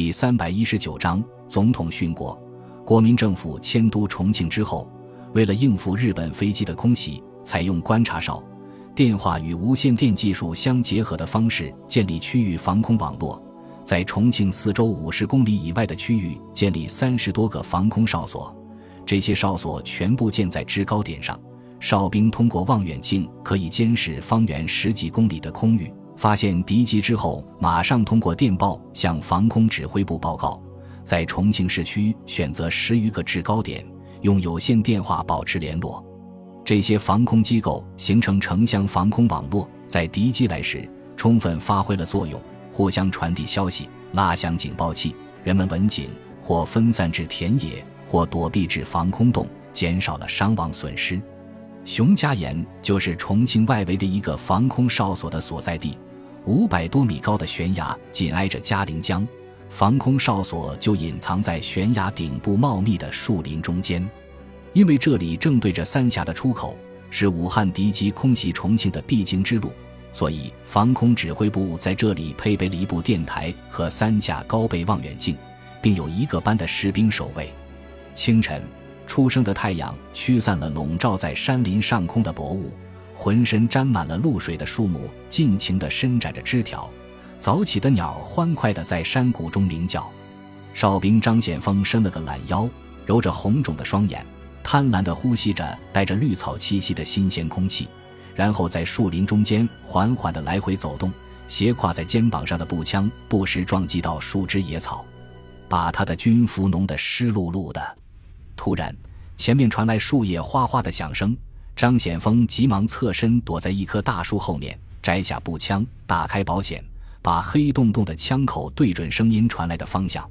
第三百一十九章总统殉国。国民政府迁都重庆之后，为了应付日本飞机的空袭，采用观察哨、电话与无线电技术相结合的方式，建立区域防空网络。在重庆四周五十公里以外的区域建立三十多个防空哨所，这些哨所全部建在制高点上，哨兵通过望远镜可以监视方圆十几公里的空域。发现敌机之后，马上通过电报向防空指挥部报告。在重庆市区选择十余个制高点，用有线电话保持联络。这些防空机构形成城乡防空网络，在敌机来时充分发挥了作用，互相传递消息，拉响警报器。人们闻警或分散至田野，或躲避至防空洞，减少了伤亡损失。熊家岩就是重庆外围的一个防空哨所的所在地。五百多米高的悬崖紧挨着嘉陵江，防空哨所就隐藏在悬崖顶部茂密的树林中间。因为这里正对着三峡的出口，是武汉敌机空袭重庆的必经之路，所以防空指挥部在这里配备了一部电台和三架高倍望远镜，并有一个班的士兵守卫。清晨，初升的太阳驱散了笼罩在山林上空的薄雾。浑身沾满了露水的树木尽情地伸展着枝条，早起的鸟欢快地在山谷中鸣叫。哨兵张显峰伸了个懒腰，揉着红肿的双眼，贪婪地呼吸着带着绿草气息的新鲜空气，然后在树林中间缓缓地来回走动，斜挎在肩膀上的步枪不时撞击到树枝野草，把他的军服弄得湿漉漉的。突然，前面传来树叶哗哗的响声。张显峰急忙侧身躲在一棵大树后面，摘下步枪，打开保险，把黑洞洞的枪口对准声音传来的方向。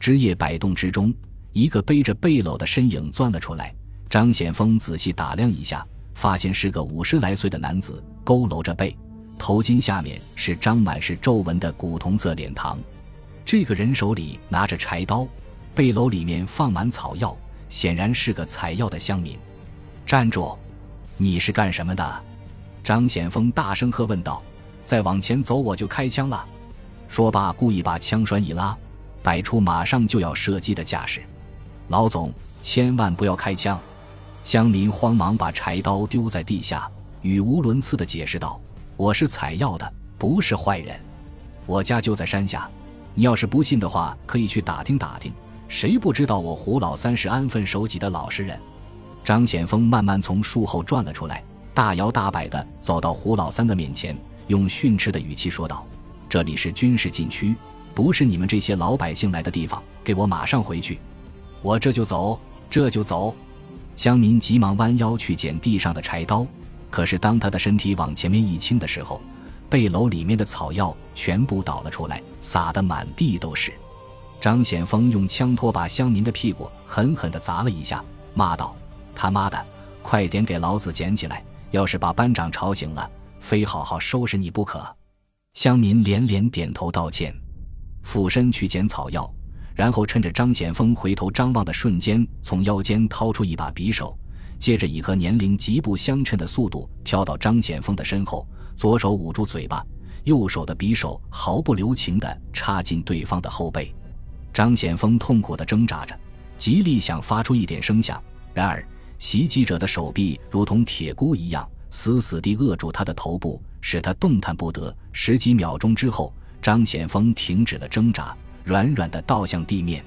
枝叶摆动之中，一个背着背篓的身影钻了出来。张显峰仔细打量一下，发现是个五十来岁的男子，佝偻着背，头巾下面是张满是皱纹的古铜色脸庞。这个人手里拿着柴刀，背篓里面放满草药，显然是个采药的乡民。站住！你是干什么的？张显峰大声喝问道：“再往前走，我就开枪了！”说罢，故意把枪栓一拉，摆出马上就要射击的架势。老总，千万不要开枪！乡民慌忙把柴刀丢在地下，语无伦次地解释道：“我是采药的，不是坏人。我家就在山下，你要是不信的话，可以去打听打听。谁不知道我胡老三是安分守己的老实人？”张显峰慢慢从树后转了出来，大摇大摆地走到胡老三的面前，用训斥的语气说道：“这里是军事禁区，不是你们这些老百姓来的地方，给我马上回去！我这就走，这就走！”乡民急忙弯腰去捡地上的柴刀，可是当他的身体往前面一倾的时候，背篓里面的草药全部倒了出来，撒得满地都是。张显峰用枪托把乡民的屁股狠狠地砸了一下，骂道。他妈的，快点给老子捡起来！要是把班长吵醒了，非好好收拾你不可！乡民连连点头道歉，俯身去捡草药，然后趁着张显峰回头张望的瞬间，从腰间掏出一把匕首，接着以和年龄极不相称的速度跳到张显峰的身后，左手捂住嘴巴，右手的匕首毫不留情地插进对方的后背。张显峰痛苦地挣扎着，极力想发出一点声响，然而。袭击者的手臂如同铁箍一样，死死地扼住他的头部，使他动弹不得。十几秒钟之后，张显峰停止了挣扎，软软地倒向地面。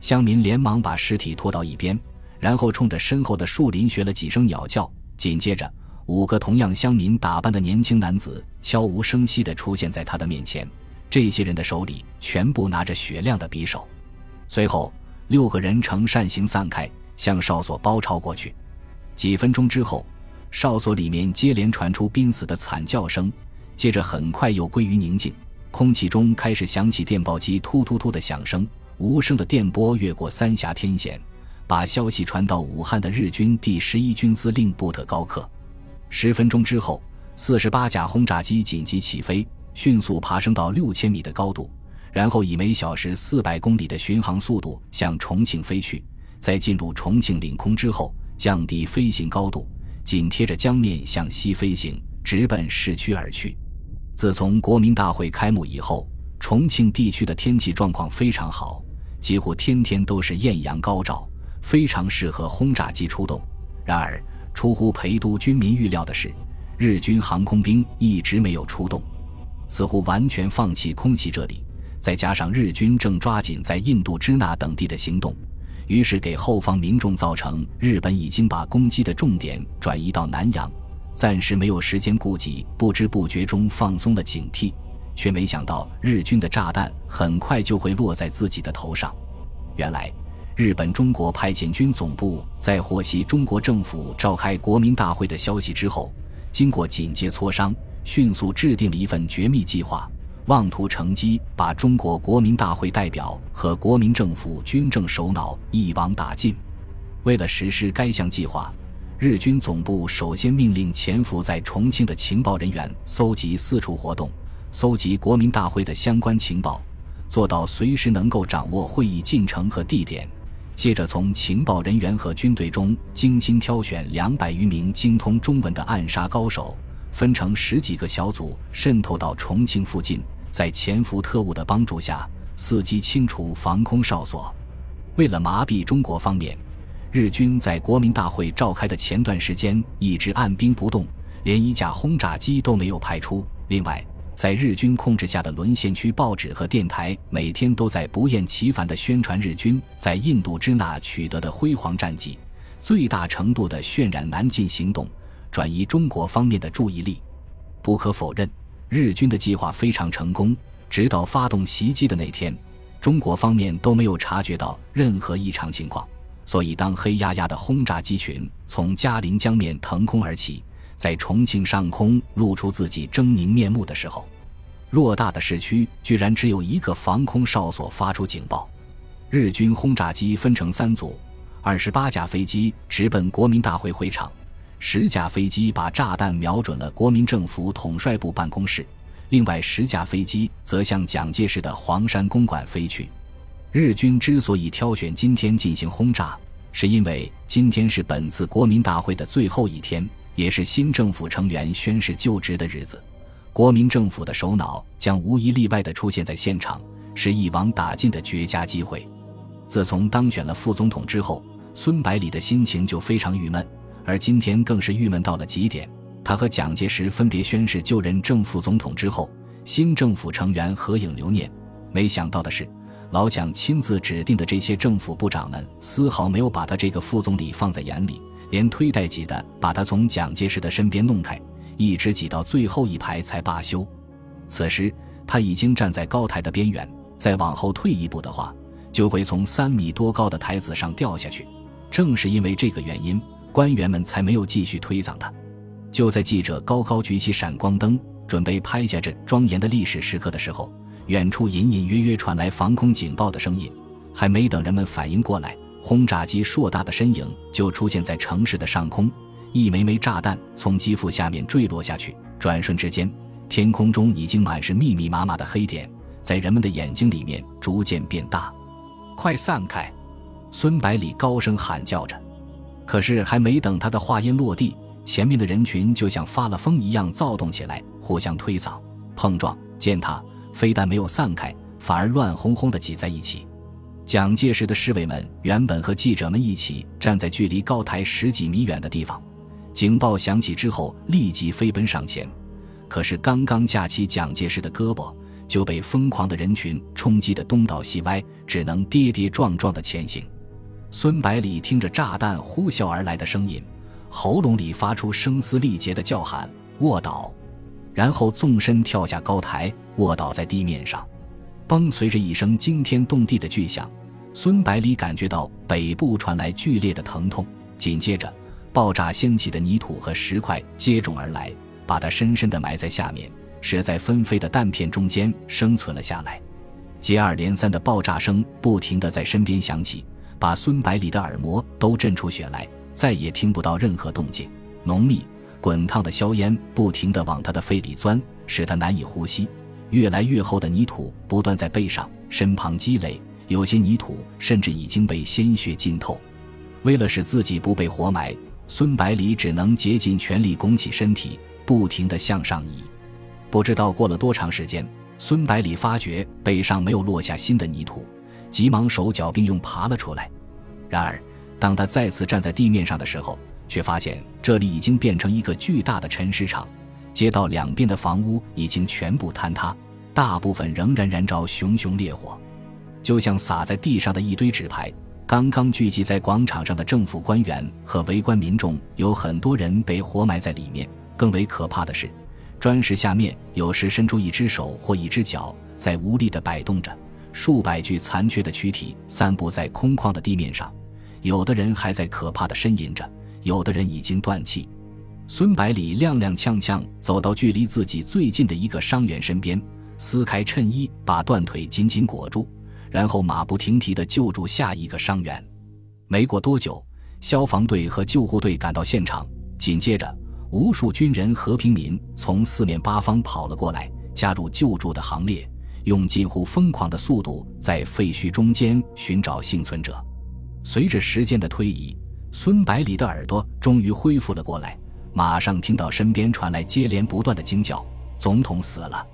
乡民连忙把尸体拖到一边，然后冲着身后的树林学了几声鸟叫。紧接着，五个同样乡民打扮的年轻男子悄无声息地出现在他的面前。这些人的手里全部拿着雪亮的匕首。随后，六个人呈扇形散开。向哨所包抄过去。几分钟之后，哨所里面接连传出濒死的惨叫声，接着很快又归于宁静。空气中开始响起电报机突突突的响声，无声的电波越过三峡天险，把消息传到武汉的日军第十一军司令部特高克。十分钟之后，四十八架轰炸机紧急起飞，迅速爬升到六千米的高度，然后以每小时四百公里的巡航速度向重庆飞去。在进入重庆领空之后，降低飞行高度，紧贴着江面向西飞行，直奔市区而去。自从国民大会开幕以后，重庆地区的天气状况非常好，几乎天天都是艳阳高照，非常适合轰炸机出动。然而，出乎陪都军民预料的是，日军航空兵一直没有出动，似乎完全放弃空袭这里。再加上日军正抓紧在印度支那等地的行动，于是给后方民众造成日本已经把攻击的重点转移到南洋，暂时没有时间顾及，不知不觉中放松了警惕，却没想到日军的炸弹很快就会落在自己的头上。原来，日本中国派遣军总部在获悉中国政府召开国民大会的消息之后，经过紧接磋商，迅速制定了一份绝密计划。妄图乘机把中国国民大会代表和国民政府军政首脑一网打尽。为了实施该项计划，日军总部首先命令潜伏在重庆的情报人员搜集四处活动，搜集国民大会的相关情报，做到随时能够掌握会议进程和地点。接着，从情报人员和军队中精心挑选两百余名精通中文的暗杀高手。分成十几个小组，渗透到重庆附近，在潜伏特务的帮助下，伺机清除防空哨所。为了麻痹中国方面，日军在国民大会召开的前段时间一直按兵不动，连一架轰炸机都没有派出。另外，在日军控制下的沦陷区报纸和电台每天都在不厌其烦地宣传日军在印度支那取得的辉煌战绩，最大程度地渲染南进行动。转移中国方面的注意力。不可否认，日军的计划非常成功。直到发动袭击的那天，中国方面都没有察觉到任何异常情况。所以，当黑压压的轰炸机群从嘉陵江面腾空而起，在重庆上空露出自己狰狞面目的时候，偌大的市区居然只有一个防空哨所发出警报。日军轰炸机分成三组，二十八架飞机直奔国民大会会场。十架飞机把炸弹瞄准了国民政府统帅部办公室，另外十架飞机则向蒋介石的黄山公馆飞去。日军之所以挑选今天进行轰炸，是因为今天是本次国民大会的最后一天，也是新政府成员宣誓就职的日子。国民政府的首脑将无一例外地出现在现场，是一网打尽的绝佳机会。自从当选了副总统之后，孙百里的心情就非常郁闷。而今天更是郁闷到了极点。他和蒋介石分别宣誓就任正副总统之后，新政府成员合影留念。没想到的是，老蒋亲自指定的这些政府部长们，丝毫没有把他这个副总理放在眼里，连推带挤的把他从蒋介石的身边弄开，一直挤到最后一排才罢休。此时他已经站在高台的边缘，再往后退一步的话，就会从三米多高的台子上掉下去。正是因为这个原因。官员们才没有继续推搡他。就在记者高高举起闪光灯，准备拍下这庄严的历史时刻的时候，远处隐隐约约传来防空警报的声音。还没等人们反应过来，轰炸机硕大的身影就出现在城市的上空，一枚枚炸弹从机腹下面坠落下去。转瞬之间，天空中已经满是密密麻麻的黑点，在人们的眼睛里面逐渐变大。快散开！孙百里高声喊叫着。可是还没等他的话音落地，前面的人群就像发了疯一样躁动起来，互相推搡、碰撞、践踏，非但没有散开，反而乱哄哄地挤在一起。蒋介石的侍卫们原本和记者们一起站在距离高台十几米远的地方，警报响起之后立即飞奔上前，可是刚刚架起蒋介石的胳膊，就被疯狂的人群冲击得东倒西歪，只能跌跌撞撞地前行。孙百里听着炸弹呼啸而来的声音，喉咙里发出声嘶力竭的叫喊：“卧倒！”然后纵身跳下高台，卧倒在地面上。崩！随着一声惊天动地的巨响，孙百里感觉到北部传来剧烈的疼痛，紧接着，爆炸掀起的泥土和石块接踵而来，把他深深地埋在下面，使在纷飞的弹片中间生存了下来。接二连三的爆炸声不停地在身边响起。把孙百里的耳膜都震出血来，再也听不到任何动静。浓密、滚烫的硝烟不停地往他的肺里钻，使他难以呼吸。越来越厚的泥土不断在背上、身旁积累，有些泥土甚至已经被鲜血浸透。为了使自己不被活埋，孙百里只能竭尽全力拱起身体，不停地向上移。不知道过了多长时间，孙百里发觉背上没有落下新的泥土，急忙手脚并用爬了出来。然而，当他再次站在地面上的时候，却发现这里已经变成一个巨大的沉尸场，街道两边的房屋已经全部坍塌，大部分仍然燃着熊熊烈火，就像洒在地上的一堆纸牌。刚刚聚集在广场上的政府官员和围观民众，有很多人被活埋在里面。更为可怕的是，砖石下面有时伸出一只手或一只脚，在无力地摆动着。数百具残缺的躯体散布在空旷的地面上，有的人还在可怕的呻吟着，有的人已经断气。孙百里踉踉跄跄走到距离自己最近的一个伤员身边，撕开衬衣，把断腿紧紧裹住。然后马不停蹄地救助下一个伤员。没过多久，消防队和救护队赶到现场，紧接着，无数军人和平民从四面八方跑了过来，加入救助的行列，用近乎疯狂的速度在废墟中间寻找幸存者。随着时间的推移，孙百里的耳朵终于恢复了过来，马上听到身边传来接连不断的惊叫：“总统死了！”